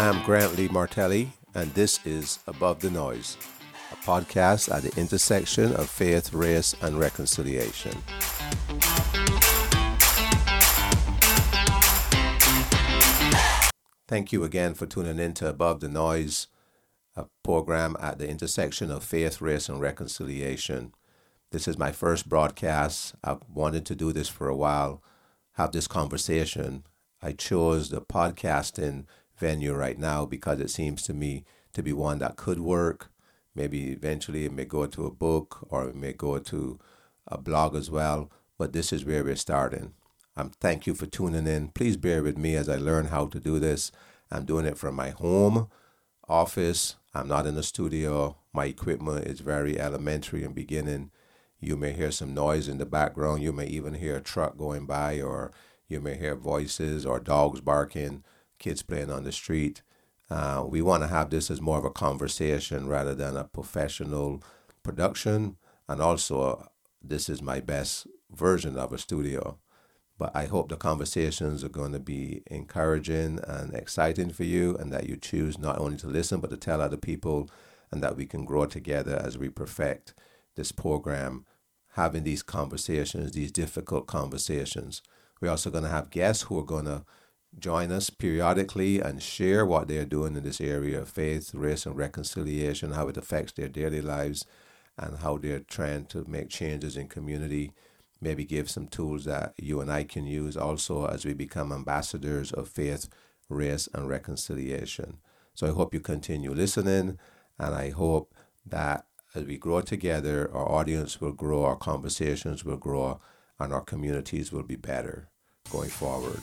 I'm Grantley Martelli, and this is Above the Noise, a podcast at the intersection of faith, race, and reconciliation. Thank you again for tuning in to Above the Noise, a program at the intersection of faith, race, and reconciliation. This is my first broadcast. I've wanted to do this for a while, have this conversation. I chose the podcasting venue right now because it seems to me to be one that could work. Maybe eventually it may go to a book or it may go to a blog as well, but this is where we're starting. Um, thank you for tuning in. Please bear with me as I learn how to do this. I'm doing it from my home office. I'm not in the studio. My equipment is very elementary and beginning. You may hear some noise in the background. You may even hear a truck going by, or you may hear voices or dogs barking kids playing on the street. Uh, we want to have this as more of a conversation rather than a professional production. And also, this is my best version of a studio. But I hope the conversations are going to be encouraging and exciting for you, and that you choose not only to listen, but to tell other people, and that we can grow together as we perfect this program, having these conversations, these difficult conversations. We're also going to have guests who are going to join us periodically and share what they're doing in this area of faith, race, and reconciliation, how it affects their daily lives, and how they're trying to make changes in community. Maybe give some tools that you and I can use also as we become ambassadors of faith, race, and reconciliation. So I hope you continue listening, and I hope that as we grow together, our audience will grow, our conversations will grow, and our communities will be better going forward.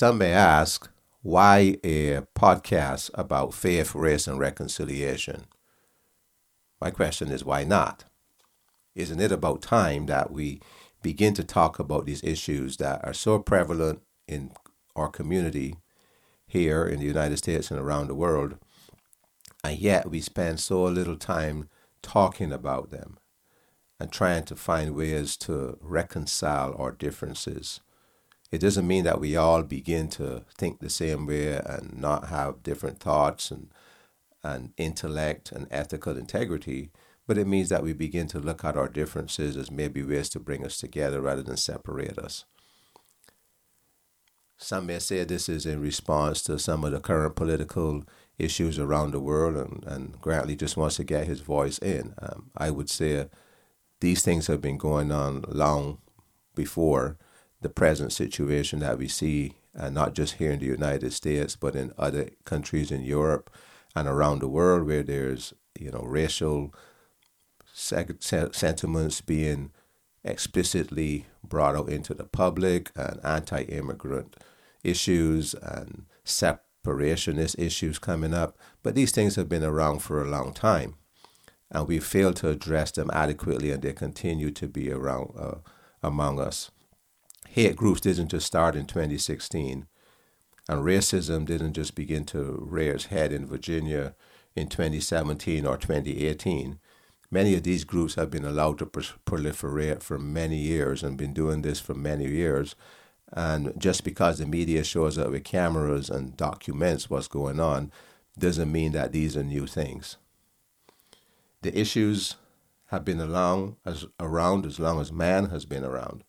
Some may ask, why a podcast about faith, race, and reconciliation? My question is, why not? Isn't it about time that we begin to talk about these issues that are so prevalent in our community here in the United States and around the world, and yet we spend so little time talking about them and trying to find ways to reconcile our differences. It doesn't mean that we all begin to think the same way and not have different thoughts and, and intellect and ethical integrity, but it means that we begin to look at our differences as maybe ways to bring us together rather than separate us. Some may say this is in response to some of the current political issues around the world, and, and Grantley just wants to get his voice in. Um, I would say these things have been going on long before the present situation that we see, uh, not just here in the United States, but in other countries in Europe and around the world, where there's you know racial sentiments being explicitly brought out into the public and anti-immigrant issues and separationist issues coming up, but these things have been around for a long time. And we failed to address them adequately, and they continue to be around uh, among us. Hate groups didn't just start in 2016, and racism didn't just begin to rear its head in Virginia in 2017 or 2018. Many of these groups have been allowed to proliferate for many years and been doing this for many years and just because the media shows up with cameras and documents what's going on doesn't mean that these are new things. The issues have been along, as, around as long as man has been around.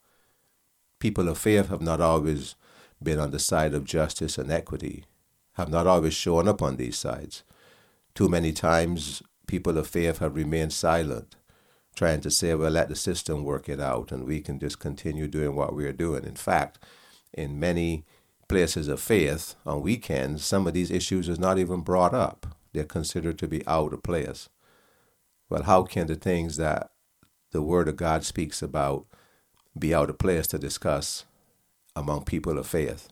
People of faith have not always been on the side of justice and equity, have not always shown up on these sides. Too many times, people of faith have remained silent, trying to say, well, let the system work it out and we can just continue doing what we're doing. In fact, in many places of faith on weekends, some of these issues is not even brought up. They're considered to be out of place. Well, how can the things that the Word of God speaks about be out of place to discuss among people of faith?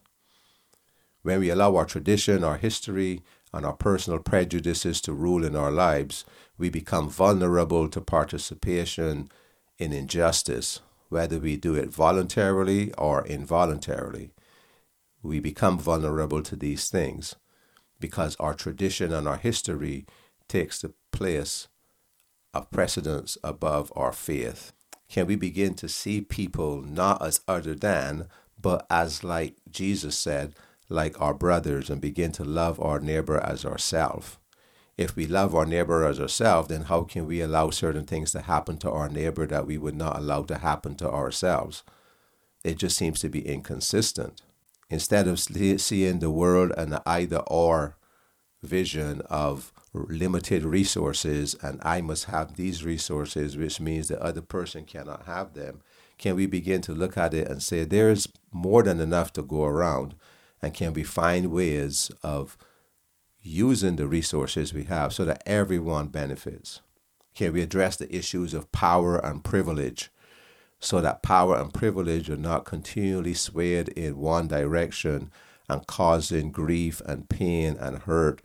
When we allow our tradition, our history, and our personal prejudices to rule in our lives, we become vulnerable to participation in injustice, whether we do it voluntarily or involuntarily. We become vulnerable to these things because our tradition and our history takes the place of precedence above our faith? Can we begin to see people not as other than, but as, like Jesus said, like our brothers and begin to love our neighbor as ourselves? If we love our neighbor as ourselves, then how can we allow certain things to happen to our neighbor that we would not allow to happen to ourselves? It just seems to be inconsistent. Instead of seeing the world and the either or vision of limited resources and I must have these resources, which means the other person cannot have them, can we begin to look at it and say there's more than enough to go around? And can we find ways of using the resources we have so that everyone benefits? Can we address the issues of power and privilege so that power and privilege are not continually swayed in one direction and causing grief and pain and hurt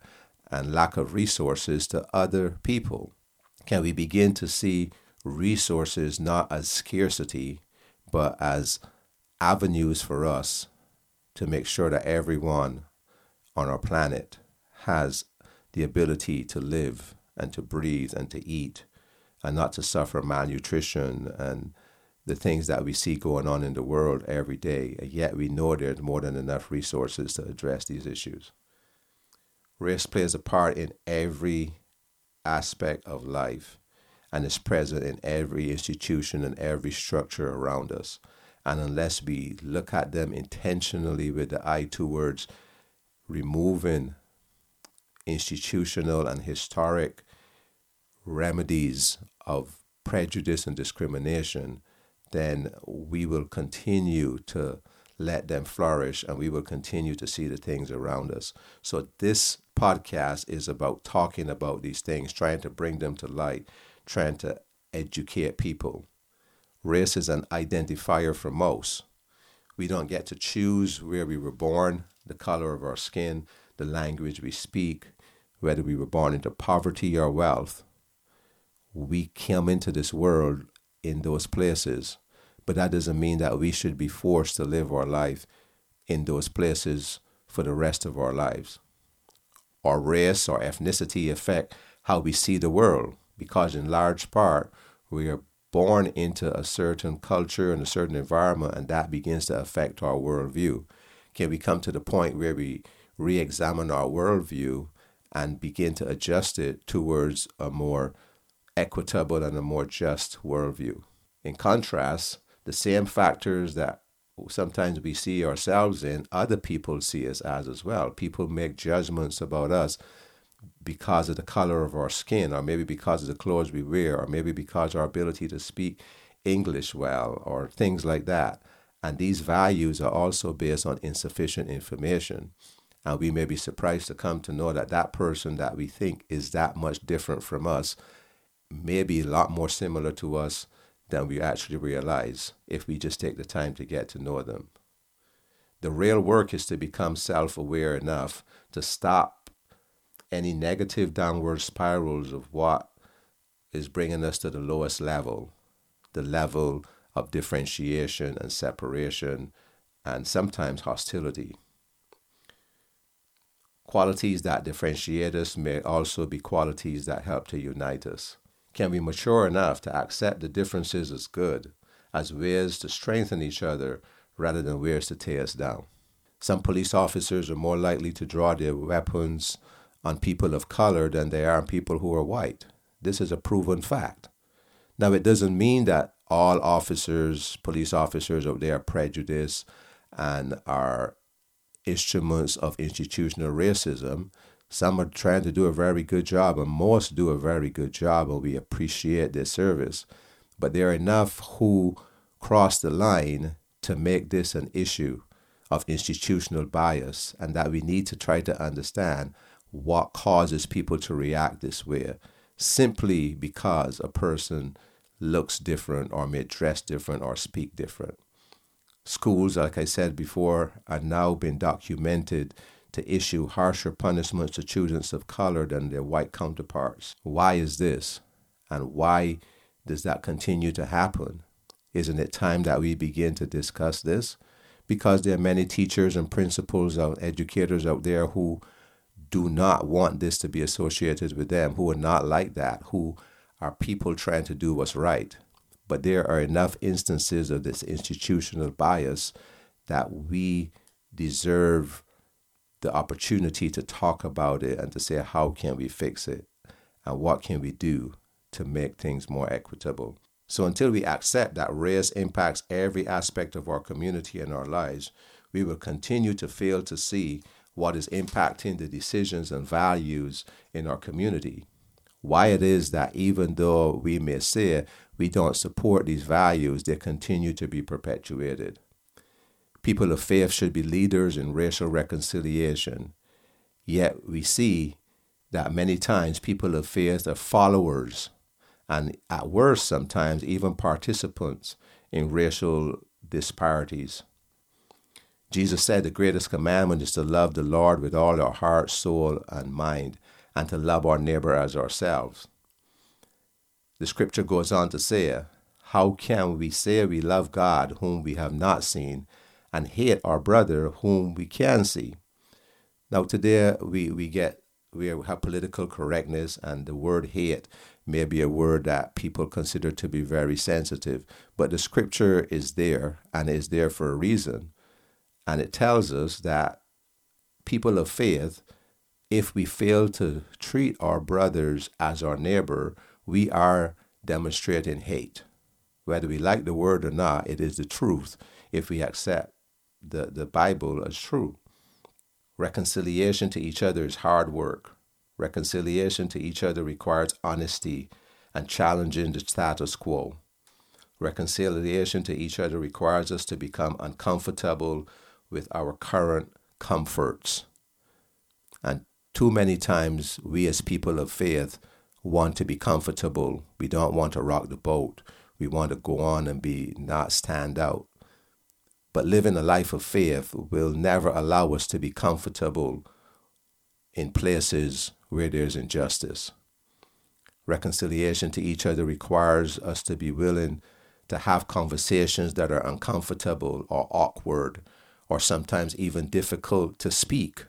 and lack of resources to other people? Can we begin to see resources not as scarcity, but as avenues for us to make sure that everyone on our planet has the ability to live and to breathe and to eat and not to suffer malnutrition and the things that we see going on in the world every day, and yet we know there's more than enough resources to address these issues. Race plays a part in every aspect of life and is present in every institution and every structure around us. And unless we look at them intentionally with the eye towards removing institutional and historic remedies of prejudice and discrimination, then we will continue to let them flourish and we will continue to see the things around us. So, this podcast is about talking about these things, trying to bring them to light, trying to educate people. Race is an identifier for most. We don't get to choose where we were born, the color of our skin, the language we speak, whether we were born into poverty or wealth. We come into this world in those places but that doesn't mean that we should be forced to live our life in those places for the rest of our lives. Our race or ethnicity affect how we see the world because, in large part, we are born into a certain culture and a certain environment, and that begins to affect our worldview. Can we come to the point where we re examine our worldview and begin to adjust it towards a more equitable and a more just worldview? In contrast, the same factors that sometimes we see ourselves in, other people see us as as well. People make judgments about us because of the color of our skin, or maybe because of the clothes we wear, or maybe because our ability to speak English well, or things like that. And these values are also based on insufficient information. And we may be surprised to come to know that that person that we think is that much different from us may be a lot more similar to us than we actually realize if we just take the time to get to know them. The real work is to become self aware enough to stop any negative downward spirals of what is bringing us to the lowest level, the level of differentiation and separation and sometimes hostility. Qualities that differentiate us may also be qualities that help to unite us. Can we mature enough to accept the differences as good, as ways to strengthen each other rather than ways to tear us down? Some police officers are more likely to draw their weapons on people of color than they are on people who are white. This is a proven fact. Now, it doesn't mean that all officers, police officers are prejudiced and are instruments of institutional racism. Some are trying to do a very good job, and most do a very good job, and we appreciate their service. But there are enough who cross the line to make this an issue of institutional bias, and that we need to try to understand what causes people to react this way simply because a person looks different or may dress different or speak different. Schools, like I said before, are now being documented to issue harsher punishments to students of color than their white counterparts. Why is this? And why does that continue to happen? Isn't it time that we begin to discuss this? Because there are many teachers and principals and educators out there who do not want this to be associated with them, who are not like that, who are people trying to do what's right. But there are enough instances of this institutional bias that we deserve the opportunity to talk about it and to say how can we fix it and what can we do to make things more equitable. So until we accept that race impacts every aspect of our community and our lives, we will continue to fail to see what is impacting the decisions and values in our community. Why it is that even though we may say we don't support these values, they continue to be perpetuated. People of faith should be leaders in racial reconciliation. Yet we see that many times people of faith are followers and, at worst, sometimes even participants in racial disparities. Jesus said the greatest commandment is to love the Lord with all our heart, soul, and mind, and to love our neighbor as ourselves. The scripture goes on to say, How can we say we love God whom we have not seen and hate our brother whom we can see. Now today we, we get we have political correctness and the word hate may be a word that people consider to be very sensitive, but the scripture is there and is there for a reason. And it tells us that people of faith, if we fail to treat our brothers as our neighbor, we are demonstrating hate. Whether we like the word or not, it is the truth if we accept the, the Bible as true. Reconciliation to each other is hard work. Reconciliation to each other requires honesty and challenging the status quo. Reconciliation to each other requires us to become uncomfortable with our current comforts. And too many times, we as people of faith want to be comfortable. We don't want to rock the boat. We want to go on and be not stand out. But living a life of faith will never allow us to be comfortable in places where there's injustice. Reconciliation to each other requires us to be willing to have conversations that are uncomfortable or awkward or sometimes even difficult to speak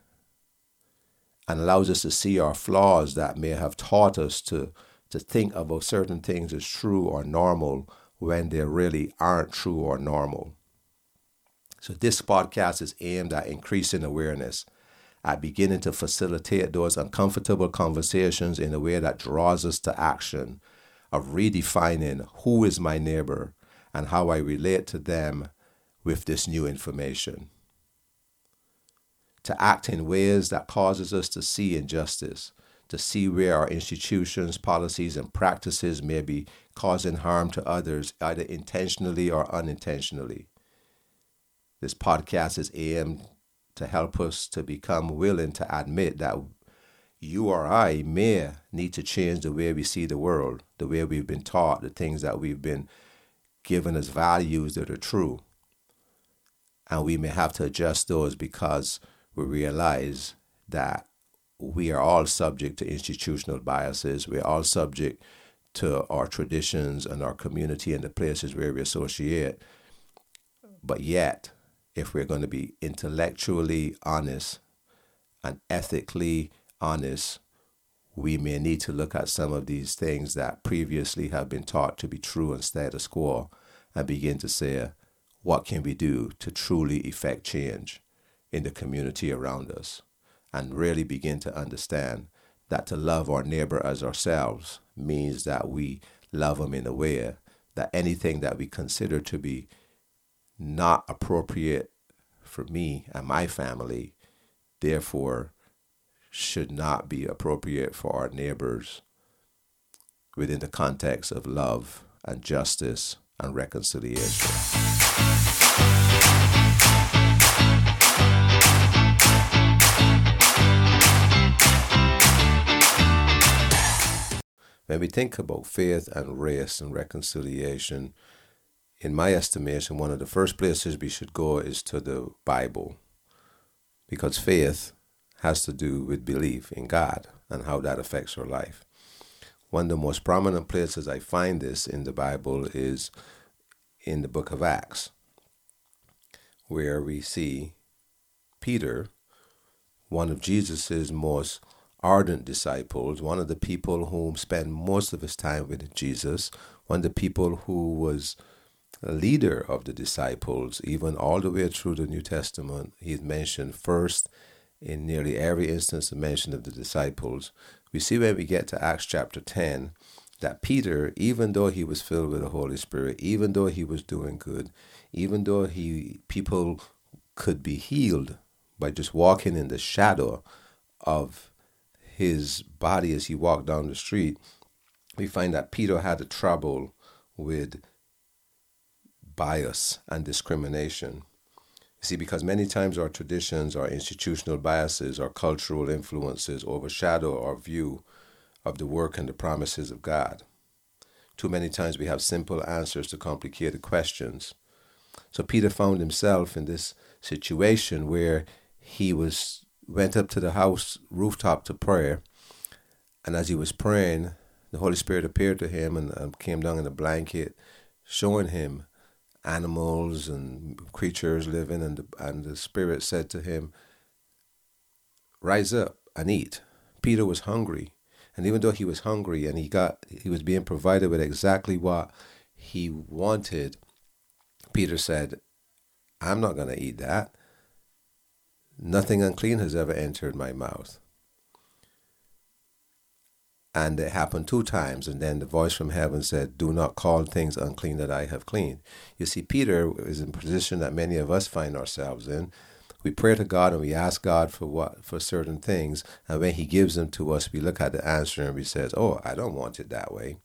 and allows us to see our flaws that may have taught us to, to think about certain things as true or normal when they really aren't true or normal. So, this podcast is aimed at increasing awareness, at beginning to facilitate those uncomfortable conversations in a way that draws us to action, of redefining who is my neighbor and how I relate to them with this new information. To act in ways that causes us to see injustice, to see where our institutions, policies, and practices may be causing harm to others, either intentionally or unintentionally this podcast is aimed to help us to become willing to admit that you or I may need to change the way we see the world, the way we've been taught, the things that we've been given as values that are true. And we may have to adjust those because we realize that we are all subject to institutional biases. We're all subject to our traditions and our community and the places where we associate. But yet, if we're going to be intellectually honest and ethically honest, we may need to look at some of these things that previously have been taught to be true and status quo and begin to say, what can we do to truly effect change in the community around us? And really begin to understand that to love our neighbor as ourselves means that we love them in a way that anything that we consider to be not appropriate for me and my family, therefore, should not be appropriate for our neighbors within the context of love and justice and reconciliation. When we think about faith and race and reconciliation, in my estimation, one of the first places we should go is to the Bible. Because faith has to do with belief in God and how that affects our life. One of the most prominent places I find this in the Bible is in the book of Acts, where we see Peter, one of Jesus's most ardent disciples, one of the people whom spent most of his time with Jesus, one of the people who was leader of the disciples, even all the way through the New Testament. He's mentioned first in nearly every instance of mention of the disciples. We see when we get to Acts chapter 10 that Peter, even though he was filled with the Holy Spirit, even though he was doing good, even though he people could be healed by just walking in the shadow of his body as he walked down the street, we find that Peter had a trouble with bias and discrimination. You see, because many times our traditions, our institutional biases, our cultural influences overshadow our view of the work and the promises of God. Too many times we have simple answers to complicated questions. So Peter found himself in this situation where he was went up to the house rooftop to pray, and as he was praying, the Holy Spirit appeared to him and came down in a blanket, showing him animals and creatures living, and the, and the Spirit said to him, "Rise up and eat." Peter was hungry, and even though he was hungry and he got he was being provided with exactly what he wanted, Peter said, "I'm not going to eat that." Nothing unclean has ever entered my mouth. And it happened two times. And then the voice from heaven said, Do not call things unclean that I have cleaned. You see, Peter is in a position that many of us find ourselves in. We pray to God and we ask God for what for certain things, and when He gives them to us, we look at the answer and we says, "Oh, I don't want it that way."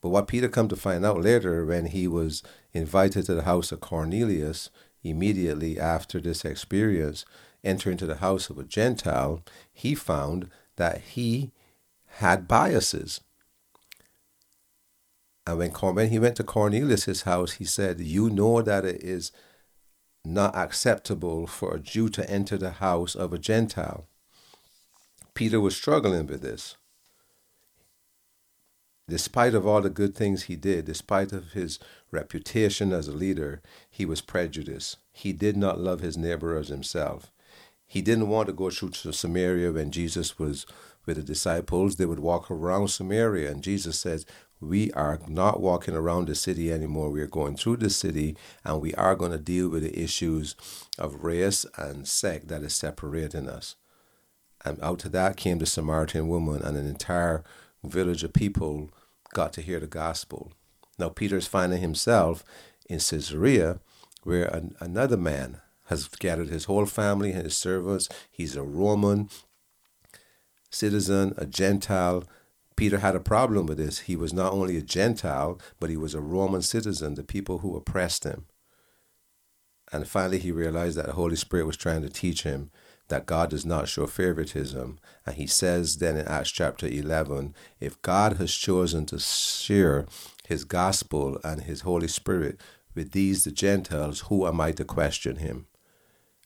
But what Peter come to find out later, when he was invited to the house of Cornelius, immediately after this experience, enter into the house of a Gentile, he found that he had biases. And when, when he went to Cornelius' house, he said, You know that it is not acceptable for a Jew to enter the house of a Gentile. Peter was struggling with this. Despite of all the good things he did, despite of his reputation as a leader, he was prejudiced. He did not love his neighbor as himself. He didn't want to go through to Samaria when Jesus was with the disciples. They would walk around Samaria, and Jesus says, we are not walking around the city anymore. We are going through the city and we are going to deal with the issues of race and sect that is separating us. And out of that came the Samaritan woman and an entire village of people got to hear the gospel. Now, Peter's finding himself in Caesarea where an, another man has gathered his whole family and his servants. He's a Roman citizen, a Gentile. Peter had a problem with this. He was not only a Gentile, but he was a Roman citizen, the people who oppressed him. And finally, he realized that the Holy Spirit was trying to teach him that God does not show favoritism. And he says then in Acts chapter 11 if God has chosen to share his gospel and his Holy Spirit with these, the Gentiles, who am I to question him?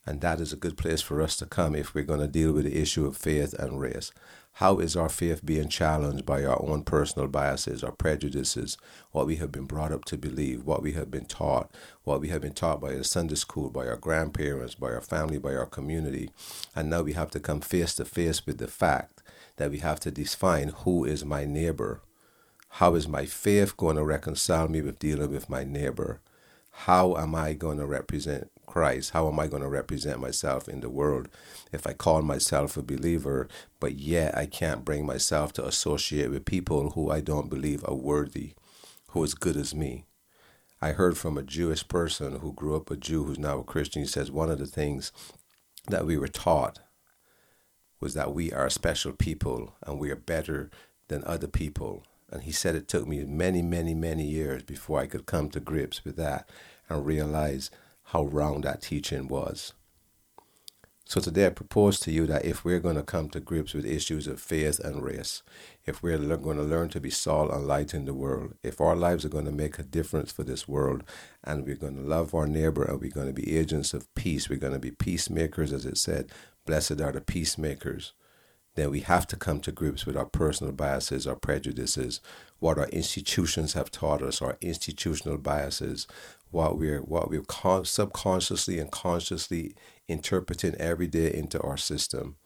And that is a good place for us to come if we're going to deal with the issue of faith and race. How is our faith being challenged by our own personal biases, our prejudices, what we have been brought up to believe, what we have been taught, what we have been taught by our Sunday school, by our grandparents, by our family, by our community. And now we have to come face to face with the fact that we have to define who is my neighbor. How is my faith going to reconcile me with dealing with my neighbor? How am I going to represent Christ, how am I going to represent myself in the world if I call myself a believer, but yet I can't bring myself to associate with people who I don't believe are worthy, who as good as me? I heard from a Jewish person who grew up a Jew who's now a Christian. He says one of the things that we were taught was that we are special people and we are better than other people. And he said it took me many, many, many years before I could come to grips with that and realize how wrong that teaching was. So today I propose to you that if we're going to come to grips with issues of faith and race, if we're going to learn to be salt and light in the world, if our lives are going to make a difference for this world, and we're going to love our neighbor and we're going to be agents of peace, we're going to be peacemakers, as it said, blessed are the peacemakers, then we have to come to grips with our personal biases, our prejudices, what our institutions have taught us, our institutional biases, what we're what we're con- subconsciously and consciously interpreting every day into our system.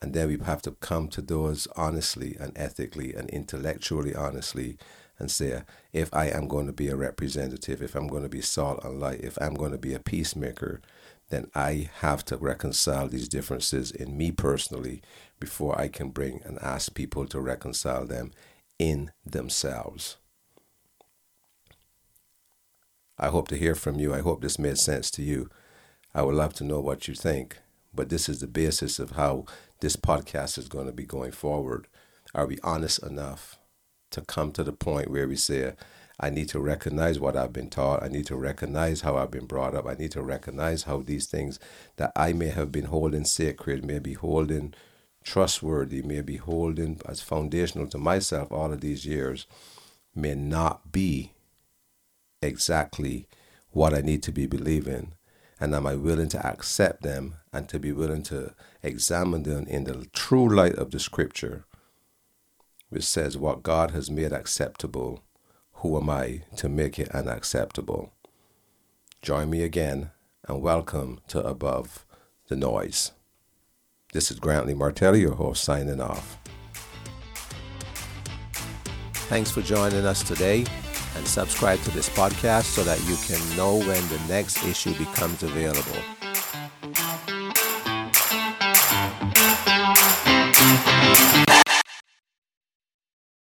And then we have to come to those honestly and ethically and intellectually honestly and say, if I am going to be a representative, if I'm going to be salt and light, if I'm going to be a peacemaker, then I have to reconcile these differences in me personally before I can bring and ask people to reconcile them in themselves. I hope to hear from you. I hope this made sense to you. I would love to know what you think, but this is the basis of how this podcast is going to be going forward. Are we honest enough to come to the point where we say, I need to recognize what I've been taught. I need to recognize how I've been brought up. I need to recognize how these things that I may have been holding sacred, may be holding trustworthy, may be holding as foundational to myself all of these years, may not be exactly what I need to be believing and am I willing to accept them and to be willing to examine them in the true light of the scripture, which says, What God has made acceptable, who am I to make it unacceptable? Join me again and welcome to Above the Noise. This is Grantley Martelli, your host, signing off. Thanks for joining us today and subscribe to this podcast so that you can know when the next issue becomes available.